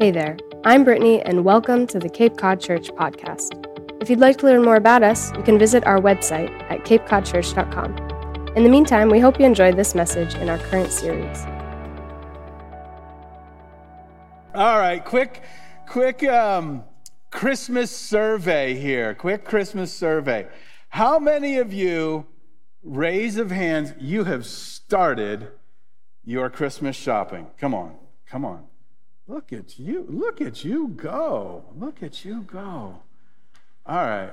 Hey there, I'm Brittany, and welcome to the Cape Cod Church podcast. If you'd like to learn more about us, you can visit our website at capecodchurch.com. In the meantime, we hope you enjoyed this message in our current series. All right, quick, quick um, Christmas survey here. Quick Christmas survey. How many of you, raise of hands, you have started your Christmas shopping? Come on, come on. Look at you. Look at you go. Look at you go. All right.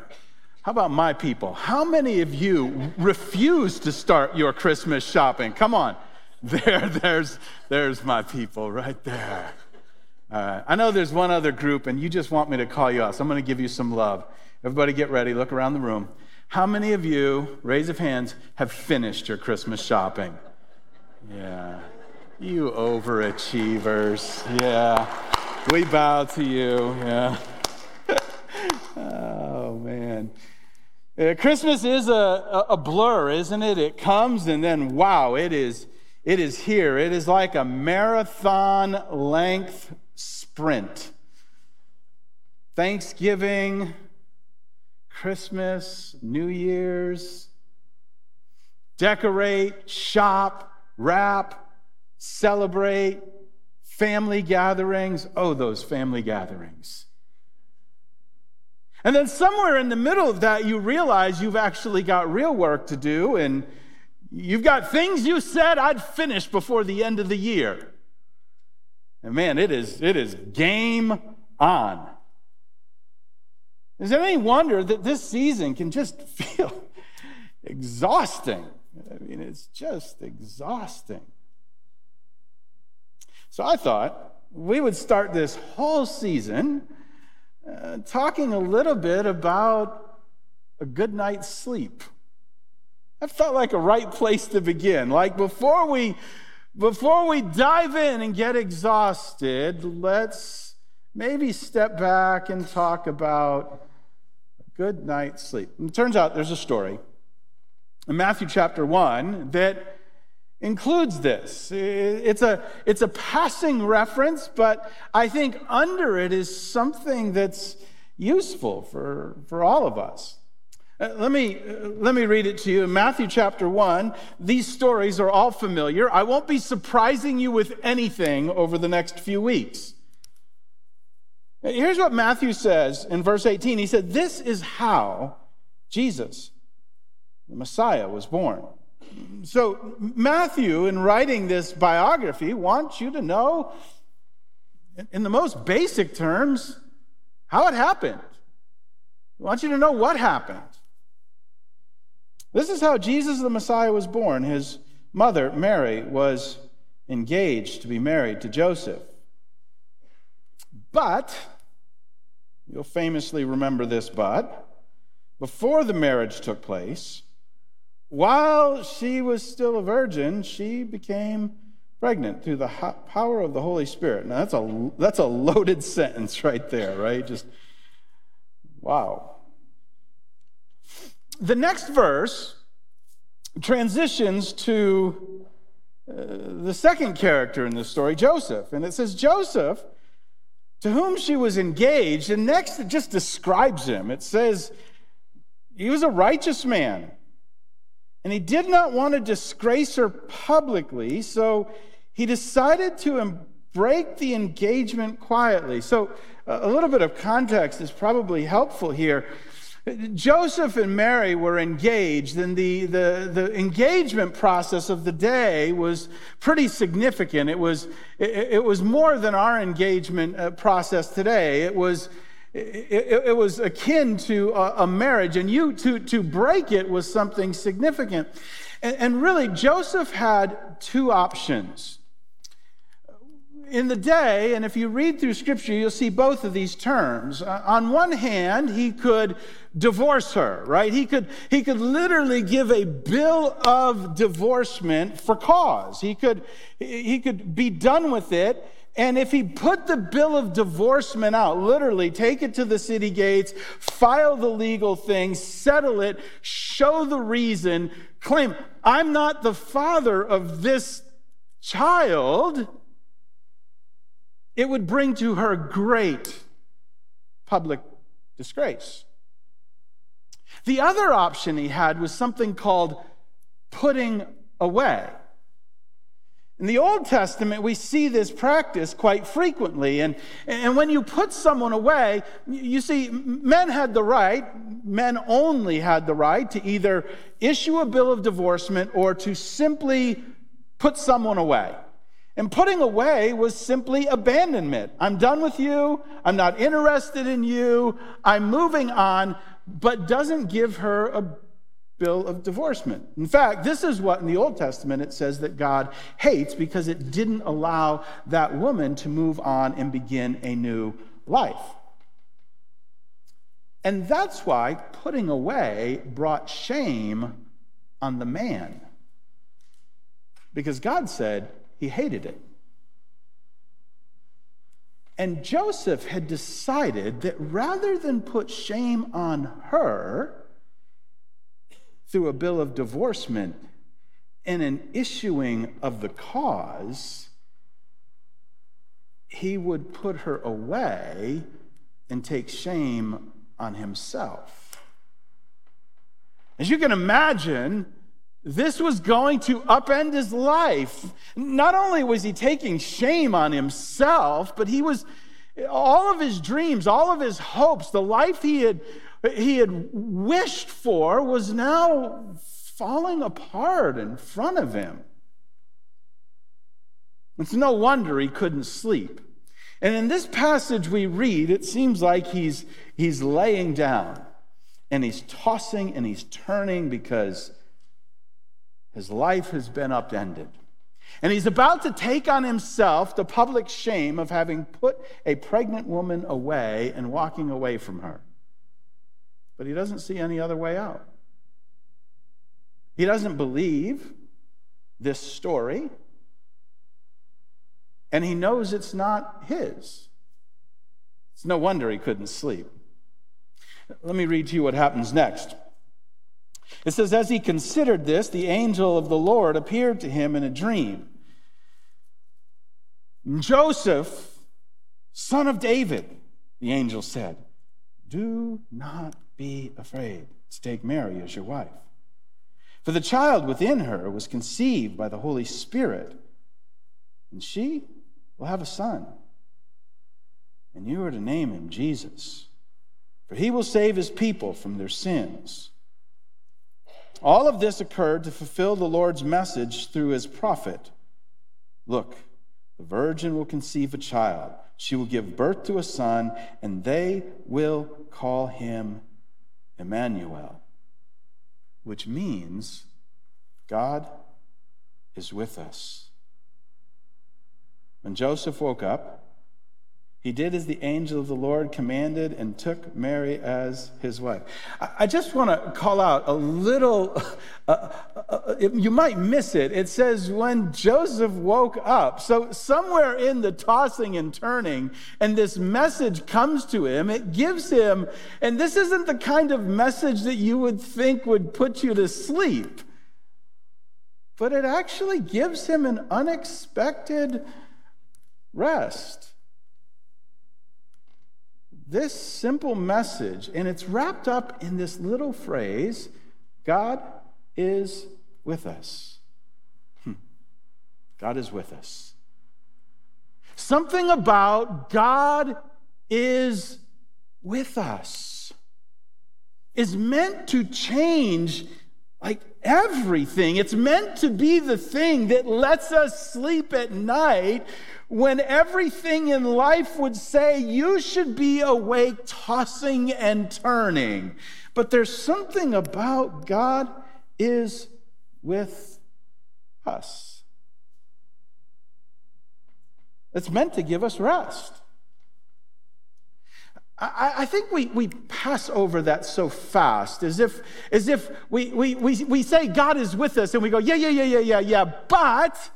How about my people? How many of you refuse to start your Christmas shopping? Come on. There, there's, there's my people right there. All right. I know there's one other group, and you just want me to call you out, so I'm going to give you some love. Everybody get ready, look around the room. How many of you, raise of hands, have finished your Christmas shopping? Yeah. You overachievers. Yeah. We bow to you. Yeah. oh, man. Uh, Christmas is a, a blur, isn't it? It comes and then, wow, it is, it is here. It is like a marathon length sprint. Thanksgiving, Christmas, New Year's, decorate, shop, wrap, celebrate, family gatherings. Oh, those family gatherings. And then somewhere in the middle of that, you realize you've actually got real work to do, and you've got things you said I'd finish before the end of the year. And man, it is, it is game on. Is it any wonder that this season can just feel exhausting? I mean, it's just exhausting. So I thought we would start this whole season uh, talking a little bit about a good night's sleep. That felt like a right place to begin. Like before we before we dive in and get exhausted, let's maybe step back and talk about a good night's sleep. And it turns out there's a story in Matthew chapter 1 that includes this. It's a, it's a passing reference, but I think under it is something that's useful for, for all of us. Uh, let me, uh, let me read it to you. In Matthew chapter 1, these stories are all familiar. I won't be surprising you with anything over the next few weeks. Here's what Matthew says in verse 18. He said, This is how Jesus, the Messiah, was born. So, Matthew, in writing this biography, wants you to know, in the most basic terms, how it happened. He wants you to know what happened. This is how Jesus the Messiah was born. His mother, Mary, was engaged to be married to Joseph. But, you'll famously remember this but, before the marriage took place, while she was still a virgin, she became pregnant through the power of the Holy Spirit. Now, that's a, that's a loaded sentence right there, right? Just, wow. The next verse transitions to uh, the second character in this story, Joseph. And it says, Joseph, to whom she was engaged, and next it just describes him. It says, he was a righteous man and he did not want to disgrace her publicly, so he decided to break the engagement quietly. So, a little bit of context is probably helpful here. Joseph and Mary were engaged, and the, the, the engagement process of the day was pretty significant. It was, it, it was more than our engagement uh, process today. It was, it, it, was akin to a, a, marriage, and you to, to break it was something significant. And, and really, Joseph had two options. In the day, and if you read through scripture, you'll see both of these terms. Uh, on one hand, he could divorce her, right? He could, he could literally give a bill of divorcement for cause. He could, he could be done with it and if he put the bill of divorcement out, literally take it to the city gates, file the legal thing, settle it, show the reason, claim, I'm not the father of this child, it would bring to her great public disgrace. The other option he had was something called putting away. In the Old Testament, we see this practice quite frequently. And, and when you put someone away, you see, men had the right, men only had the right to either issue a bill of divorcement or to simply put someone away. And putting away was simply abandonment. I'm done with you. I'm not interested in you. I'm moving on, but doesn't give her a bill of divorcement. In fact, this is what in the Old Testament it says that God hates because it didn't allow that woman to move on and begin a new life. And that's why putting away brought shame on the man. Because God said he hated it. And Joseph had decided that rather than put shame on her, through a bill of divorcement and an issuing of the cause, he would put her away and take shame on himself. As you can imagine, this was going to upend his life. Not only was he taking shame on himself, but he was all of his dreams, all of his hopes, the life he had he had wished for was now falling apart in front of him. It's no wonder he couldn't sleep. And in this passage we read, it seems like he's, he's laying down and he's tossing and he's turning because his life has been upended. And he's about to take on himself the public shame of having put a pregnant woman away and walking away from her but he doesn't see any other way out. He doesn't believe this story, and he knows it's not his. It's no wonder he couldn't sleep. Let me read to you what happens next. It says, As he considered this, the angel of the Lord appeared to him in a dream. Joseph, son of David, the angel said, Do not be afraid to take Mary as your wife. For the child within her was conceived by the Holy Spirit, and she will have a son. And you are to name him Jesus, for he will save his people from their sins. All of this occurred to fulfill the Lord's message through his prophet. Look, the virgin will conceive a child. She will give birth to a son, and they will call him Emmanuel, which means God is with us. When Joseph woke up, he did as the angel of the Lord commanded and took Mary as his wife. I just want to call out a little, uh, uh, uh, you might miss it. It says, when Joseph woke up. So, somewhere in the tossing and turning, and this message comes to him, it gives him, and this isn't the kind of message that you would think would put you to sleep, but it actually gives him an unexpected rest this simple message, and it's wrapped up in this little phrase God is with us. Hmm. God is with us. Something about God is with us is meant to change like everything. It's meant to be the thing that lets us sleep at night when everything in life would say you should be awake, tossing and turning. But there's something about God is with us. It's meant to give us rest. I, I, think we, we pass over that so fast, as if, as if we, we, we, we say God is with us and we go, yeah, yeah, yeah, yeah, yeah, yeah, but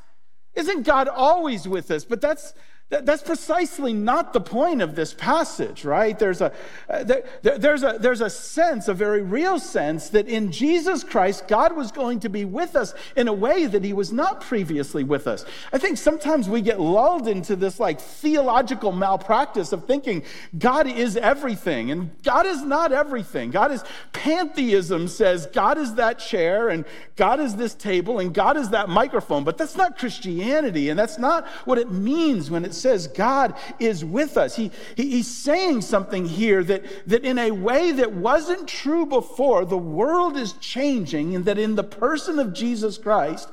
isn't God always with us? But that's, That's precisely not the point of this passage, right? There's a, uh, there, there's, a, there's a sense, a very real sense, that in Jesus Christ, God was going to be with us in a way that he was not previously with us. I think sometimes we get lulled into this like theological malpractice of thinking God is everything, and God is not everything. God is, pantheism says God is that chair, and God is this table, and God is that microphone, but that's not Christianity, and that's not what it means when it says God is with us. He, he, he's saying something here that, that in a way that wasn't true before, the world is changing, and that in the person of Jesus Christ,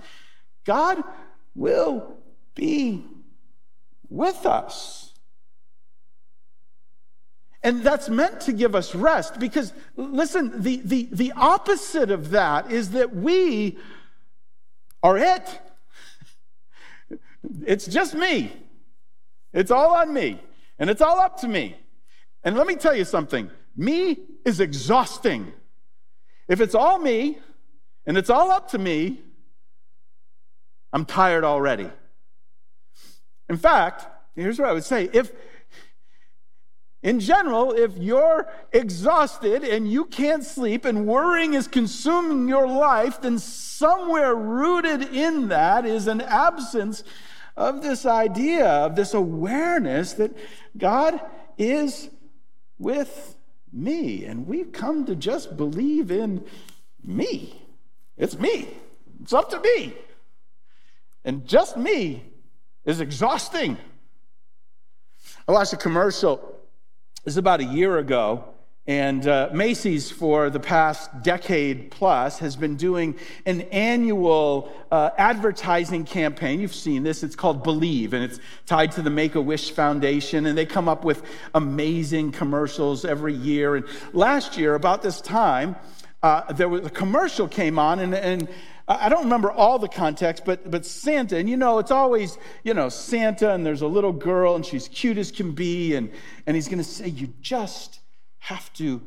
God will be with us. And that's meant to give us rest because, listen, the, the, the opposite of that is that we are it. It's just me. It's all on me, and it's all up to me. And let me tell you something me is exhausting. If it's all me and it's all up to me, I'm tired already. In fact, here's what I would say if in general, if you're exhausted and you can't sleep and worrying is consuming your life, then somewhere rooted in that is an absence of this idea, of this awareness that God is with me. And we've come to just believe in me. It's me, it's up to me. And just me is exhausting. I watched a commercial, it was about a year ago and uh, Macy's, for the past decade plus, has been doing an annual uh, advertising campaign. You've seen this. It's called Believe, and it's tied to the Make a Wish Foundation. And they come up with amazing commercials every year. And last year, about this time, uh, there was a commercial came on, and, and I don't remember all the context, but, but Santa, and you know, it's always, you know, Santa, and there's a little girl, and she's cute as can be, and, and he's going to say, You just have to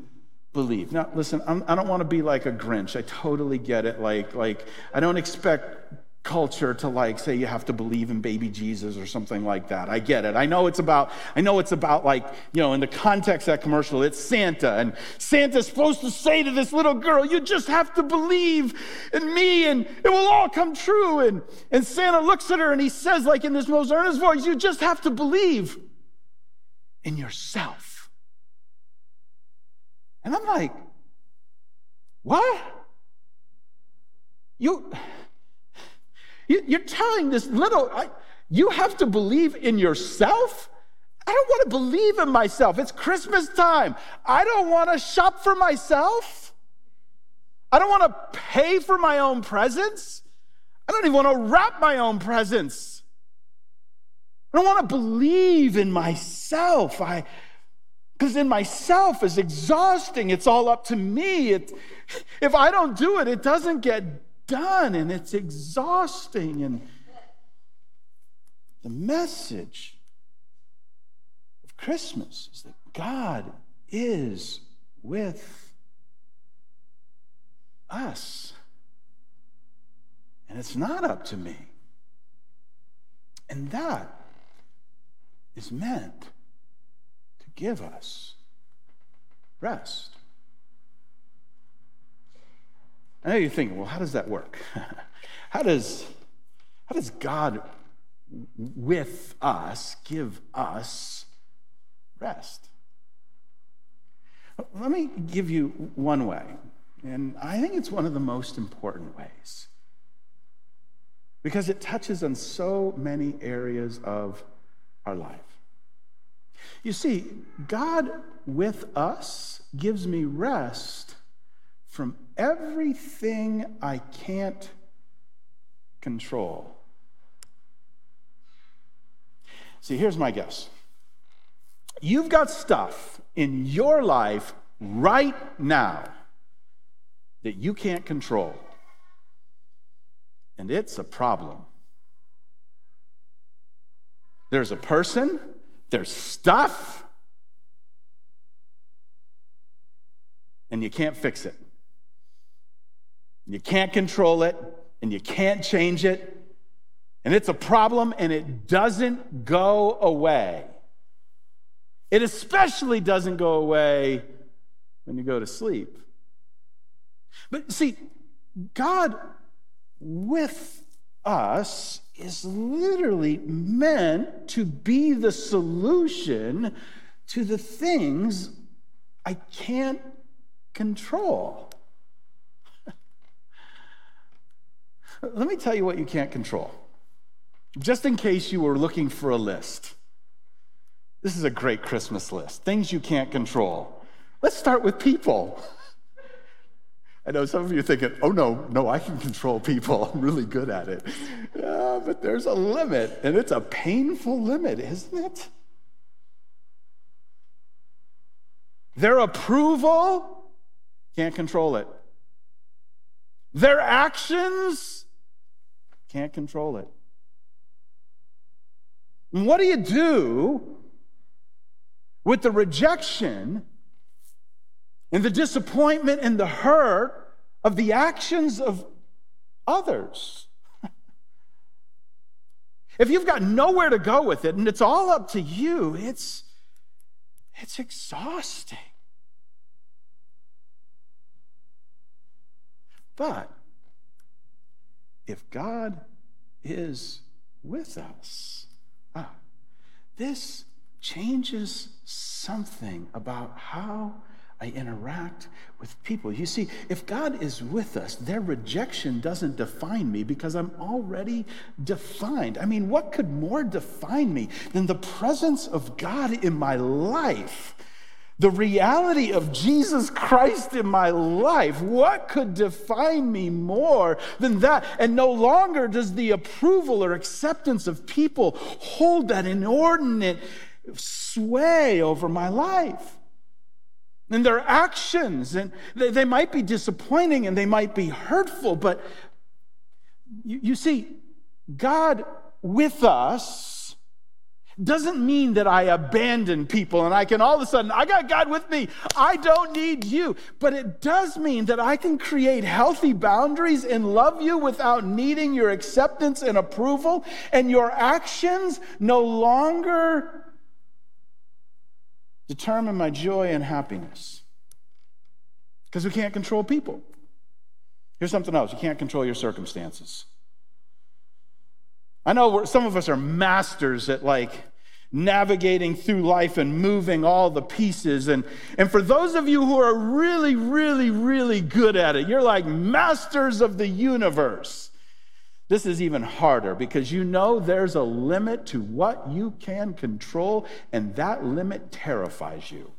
believe. Now, listen, I'm, I do not want to be like a Grinch. I totally get it. Like, like I don't expect culture to like say you have to believe in baby Jesus or something like that. I get it. I know it's about I know it's about like, you know, in the context of that commercial, it's Santa and Santa's supposed to say to this little girl, you just have to believe in me and it will all come true and and Santa looks at her and he says like in this most earnest voice, you just have to believe in yourself. And I'm like, what? You, you're telling this little, I, you have to believe in yourself? I don't want to believe in myself. It's Christmas time. I don't want to shop for myself. I don't want to pay for my own presents. I don't even want to wrap my own presents. I don't want to believe in myself. I, because in myself is exhausting. It's all up to me. It, if I don't do it, it doesn't get done, and it's exhausting. And the message of Christmas is that God is with us. And it's not up to me. And that is meant give us rest. I know you're thinking, well, how does that work? how, does, how does God with us give us rest? Let me give you one way, and I think it's one of the most important ways because it touches on so many areas of our life. You see, God with us gives me rest from everything I can't control. See, here's my guess. You've got stuff in your life right now that you can't control, and it's a problem. There's a person there's stuff, and you can't fix it. You can't control it, and you can't change it. And it's a problem and it doesn't go away. It especially doesn't go away when you go to sleep. But see, God with us is literally meant to be the solution to the things I can't control. Let me tell you what you can't control, just in case you were looking for a list. This is a great Christmas list things you can't control. Let's start with people. I know some of you are thinking, oh no, no, I can control people. I'm really good at it. Yeah, but there's a limit, and it's a painful limit, isn't it? Their approval, can't control it. Their actions, can't control it. And what do you do with the rejection and the disappointment and the hurt of the actions of others. if you've got nowhere to go with it and it's all up to you, it's, it's exhausting. But if God is with us, ah, this changes something about how I interact with people. You see, if God is with us, their rejection doesn't define me because I'm already defined. I mean, what could more define me than the presence of God in my life? The reality of Jesus Christ in my life. What could define me more than that? And no longer does the approval or acceptance of people hold that inordinate sway over my life and their actions. And they, they might be disappointing and they might be hurtful, but you, you see, God with us doesn't mean that I abandon people and I can all of a sudden, I got God with me. I don't need you. But it does mean that I can create healthy boundaries and love you without needing your acceptance and approval. And your actions no longer determine my joy and happiness. Because we can't control people. Here's something else you can't control your circumstances. I know some of us are masters at like navigating through life and moving all the pieces. And, and for those of you who are really, really, really good at it, you're like masters of the universe. This is even harder because you know there's a limit to what you can control, and that limit terrifies you.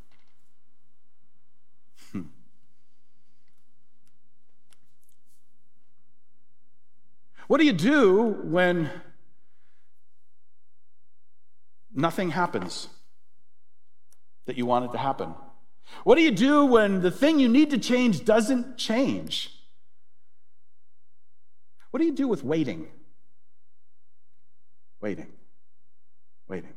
Hmm. What do you do when nothing happens that you want it to happen? What do you do when the thing you need to change doesn't change? What do you do with waiting? Waiting. Waiting.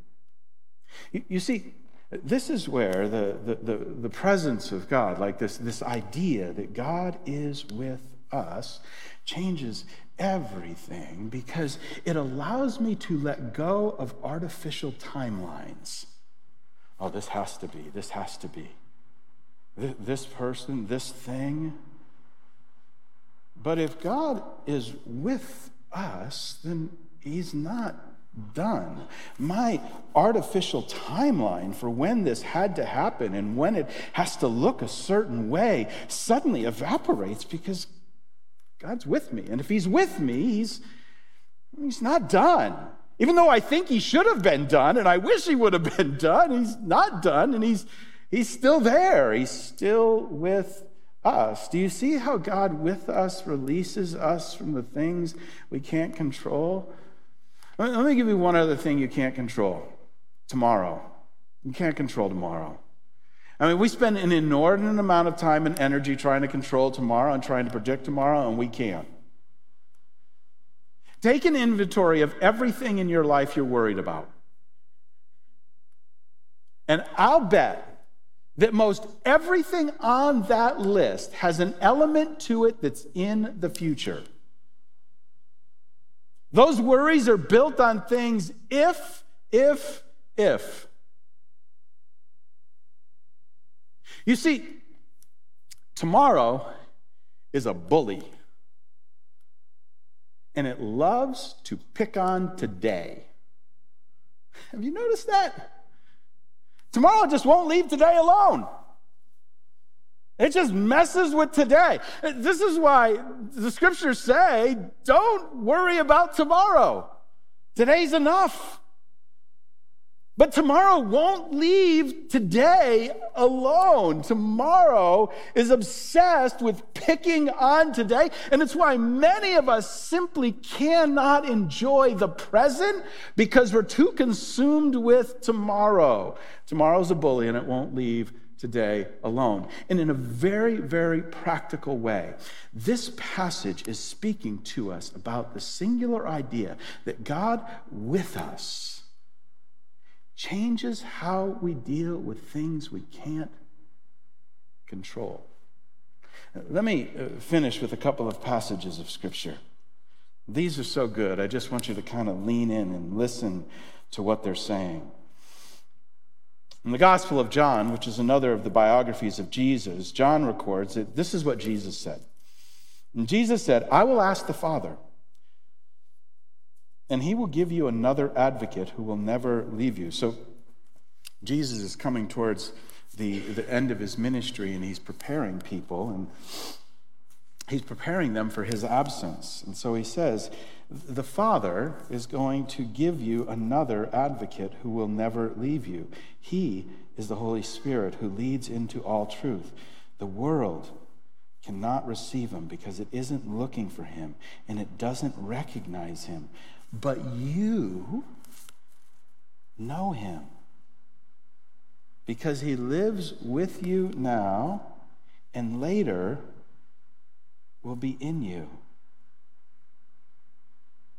You, you see, this is where the, the, the, the, presence of God, like this, this idea that God is with us, changes everything because it allows me to let go of artificial timelines. Oh, this has to be, this has to be. This person, this thing, but if God is with us, then He's not done. My artificial timeline for when this had to happen and when it has to look a certain way suddenly evaporates because God's with me. And if He's with me, He's, he's not done. Even though I think He should have been done and I wish He would have been done, He's not done and He's, he's still there. He's still with us. Do you see how God with us releases us from the things we can't control? Let me give you one other thing you can't control tomorrow. You can't control tomorrow. I mean, we spend an inordinate amount of time and energy trying to control tomorrow and trying to predict tomorrow, and we can't. Take an inventory of everything in your life you're worried about. And I'll bet that most everything on that list has an element to it that's in the future. Those worries are built on things if, if, if. You see, tomorrow is a bully, and it loves to pick on today. Have you noticed that? Tomorrow just won't leave today alone. It just messes with today. This is why the scriptures say don't worry about tomorrow. Today's enough. But tomorrow won't leave today alone. Tomorrow is obsessed with picking on today. And it's why many of us simply cannot enjoy the present because we're too consumed with tomorrow. Tomorrow's a bully and it won't leave today alone. And in a very, very practical way, this passage is speaking to us about the singular idea that God with us changes how we deal with things we can't control. Let me uh, finish with a couple of passages of Scripture. These are so good. I just want you to kind of lean in and listen to what they're saying. In the Gospel of John, which is another of the biographies of Jesus, John records that this is what Jesus said. And Jesus said, I will ask the Father, and he will give you another advocate who will never leave you. So Jesus is coming towards the, the end of his ministry, and he's preparing people, and he's preparing them for his absence. And so he says, the Father is going to give you another advocate who will never leave you. He is the Holy Spirit who leads into all truth. The world cannot receive him because it isn't looking for him and it doesn't recognize him. But you know him because he lives with you now and later will be in you.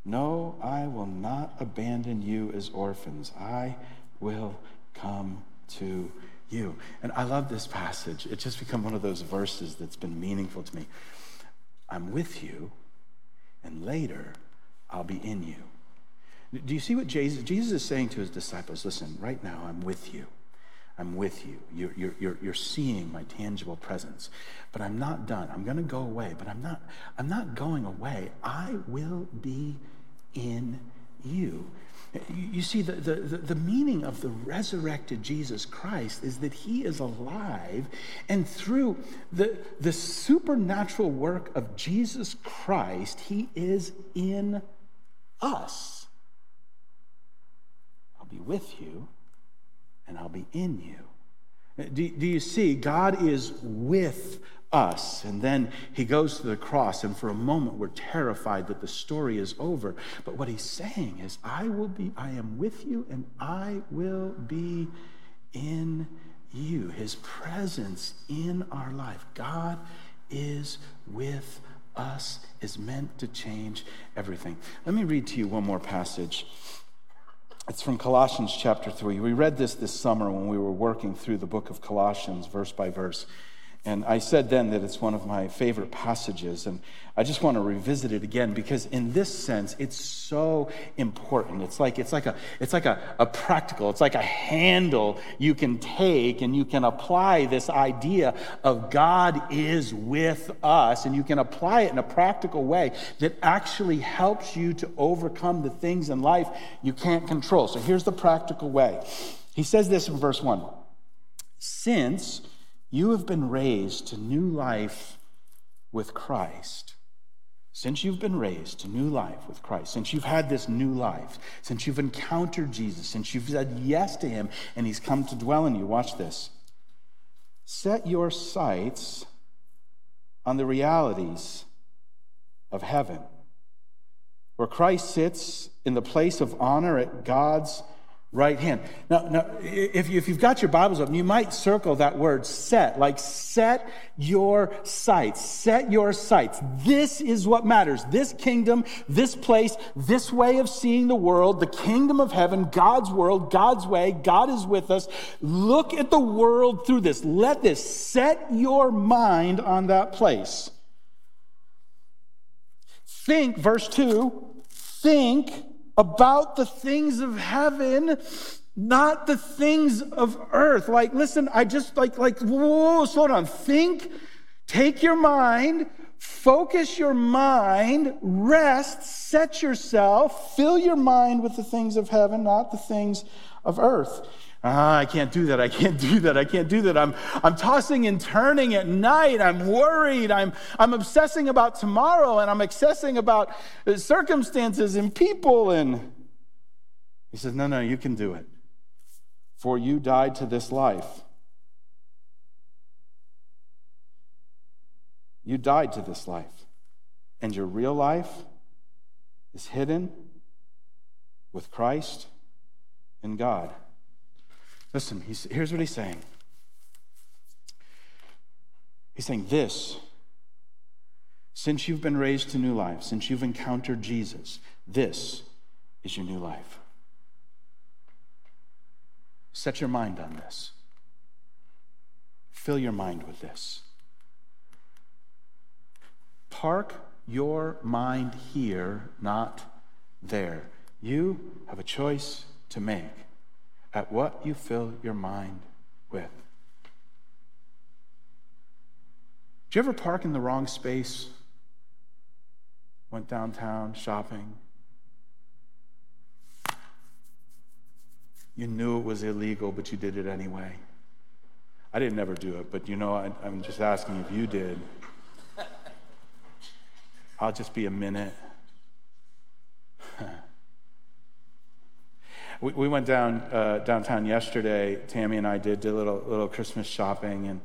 No, I will not abandon you as orphans. I will come to you. And I love this passage. It's just become one of those verses that's been meaningful to me. I'm with you, and later I'll be in you. Do you see what Jesus, Jesus is saying to his disciples? Listen, right now I'm with you. I'm with you. You're, you're, you're, you're seeing my tangible presence. But I'm not done. I'm going to go away, but I'm not, I'm not going away. I will be in you. You see, the, the, the meaning of the resurrected Jesus Christ is that he is alive, and through the, the supernatural work of Jesus Christ, he is in us. I'll be with you, and I'll be in you. Do, do you see? God is with us. And then he goes to the cross, and for a moment we're terrified that the story is over. But what he's saying is, I will be, I am with you, and I will be in you. His presence in our life. God is with us, is meant to change everything. Let me read to you one more passage. It's from Colossians chapter 3. We read this this summer when we were working through the book of Colossians, verse by verse. And I said then that it's one of my favorite passages, and I just want to revisit it again because in this sense, it's so important. It's like, it's like, a, it's like a, a practical, it's like a handle you can take and you can apply this idea of God is with us, and you can apply it in a practical way that actually helps you to overcome the things in life you can't control. So here's the practical way. He says this in verse 1 Since you have been raised to new life with Christ. Since you've been raised to new life with Christ, since you've had this new life, since you've encountered Jesus, since you've said yes to him and he's come to dwell in you, watch this. Set your sights on the realities of heaven, where Christ sits in the place of honor at God's right hand. Now, now if, you, if you've got your Bibles open, you might circle that word set, like set your sights, set your sights. This is what matters. This kingdom, this place, this way of seeing the world, the kingdom of heaven, God's world, God's way, God is with us. Look at the world through this. Let this set your mind on that place. Think, verse 2, think about the things of heaven, not the things of earth. Like, listen, I just like, like, whoa, slow down. Think, take your mind, focus your mind, rest, set yourself, fill your mind with the things of heaven, not the things of earth. Ah, I can't do that. I can't do that. I can't do that. I'm, I'm tossing and turning at night. I'm worried. I'm, I'm obsessing about tomorrow and I'm obsessing about circumstances and people. And he says, No, no, you can do it. For you died to this life. You died to this life. And your real life is hidden with Christ in God. Listen, here's what he's saying. He's saying this since you've been raised to new life, since you've encountered Jesus, this is your new life. Set your mind on this. Fill your mind with this. Park your mind here, not there. You have a choice to make at what you fill your mind with. Did you ever park in the wrong space? Went downtown shopping? You knew it was illegal, but you did it anyway. I didn't ever do it, but you know, I, am just asking if you did. I'll just be a minute. We, we went down uh, downtown yesterday. Tammy and I did, did a little, little Christmas shopping. And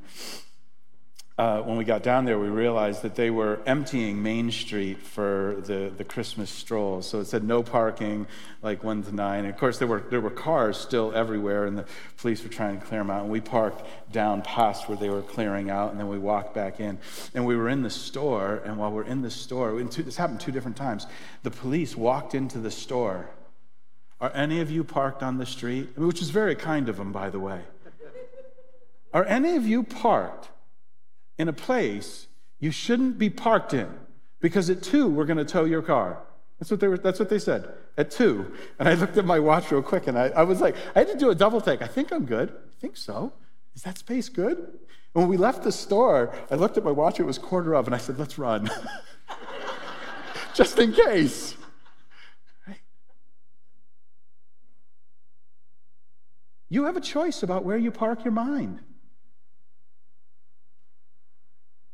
uh, when we got down there, we realized that they were emptying Main Street for the, the Christmas stroll. So it said no parking, like 1 to 9. And of course, there were, there were cars still everywhere, and the police were trying to clear them out. And we parked down past where they were clearing out, and then we walked back in. And we were in the store, and while we're in the store, this happened two different times, the police walked into the store are any of you parked on the street? Which is very kind of them, by the way. Are any of you parked in a place you shouldn't be parked in? Because at two, we're going to tow your car. That's what they were, that's what they said. At two. And I looked at my watch real quick and I, I was like, I had to do a double take. I think I'm good. I think so. Is that space good? And when we left the store, I looked at my watch, it was quarter of, and I said, let's run. Just in case. You have a choice about where you park your mind.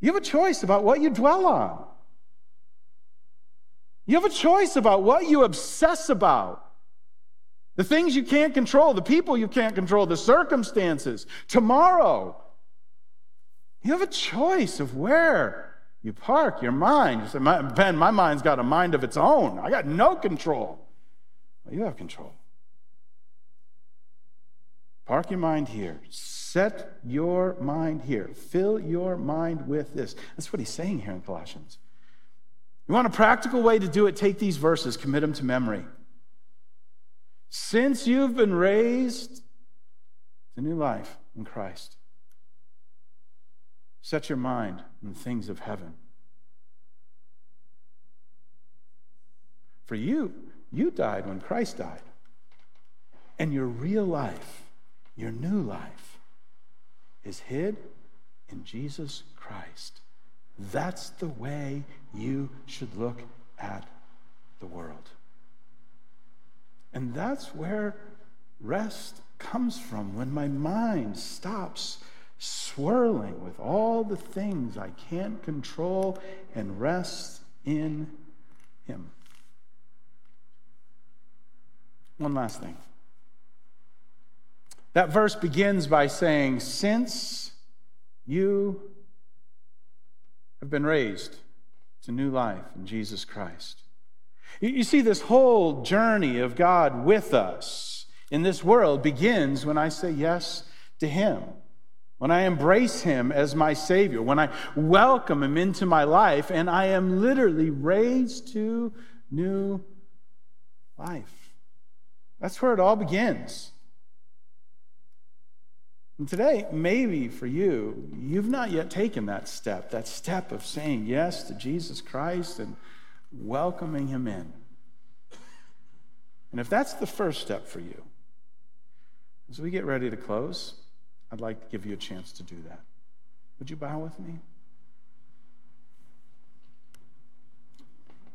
You have a choice about what you dwell on. You have a choice about what you obsess about. The things you can't control, the people you can't control, the circumstances, tomorrow. You have a choice of where you park your mind. You say, Ben, my mind's got a mind of its own. I got no control. Well, you have control. Park your mind here. Set your mind here. Fill your mind with this. That's what he's saying here in Colossians. You want a practical way to do it? Take these verses, commit them to memory. Since you've been raised to new life in Christ, set your mind on the things of heaven. For you, you died when Christ died. And your real life your new life is hid in Jesus Christ. That's the way you should look at the world. And that's where rest comes from when my mind stops swirling with all the things I can't control and rests in Him. One last thing. That verse begins by saying, Since you have been raised to new life in Jesus Christ. You see, this whole journey of God with us in this world begins when I say yes to Him, when I embrace Him as my Savior, when I welcome Him into my life, and I am literally raised to new life. That's where it all begins. And today, maybe for you, you've not yet taken that step, that step of saying yes to Jesus Christ and welcoming him in. And if that's the first step for you, as we get ready to close, I'd like to give you a chance to do that. Would you bow with me?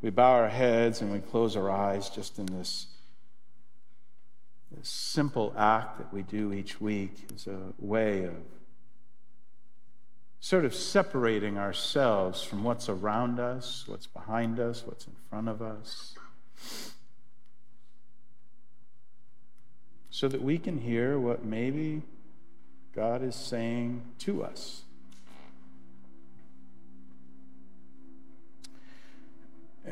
We bow our heads and we close our eyes just in this, this simple act that we do each week is a way of sort of separating ourselves from what's around us, what's behind us, what's in front of us, so that we can hear what maybe God is saying to us.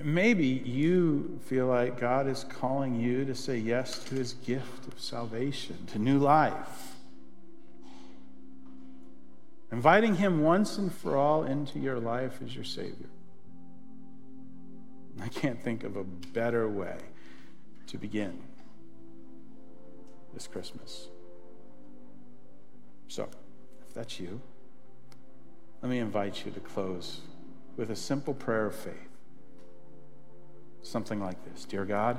Maybe you feel like God is calling you to say yes to his gift of salvation, to new life. Inviting him once and for all into your life as your Savior. I can't think of a better way to begin this Christmas. So, if that's you, let me invite you to close with a simple prayer of faith. Something like this Dear God,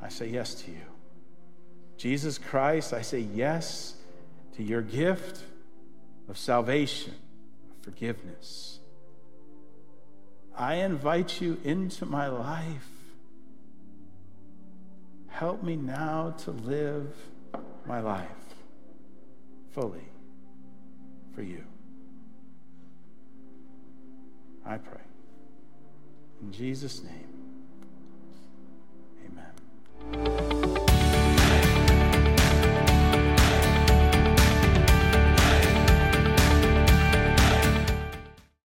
I say yes to you. Jesus Christ, I say yes to your gift of salvation, of forgiveness. I invite you into my life. Help me now to live my life fully for you. I pray. In Jesus' name.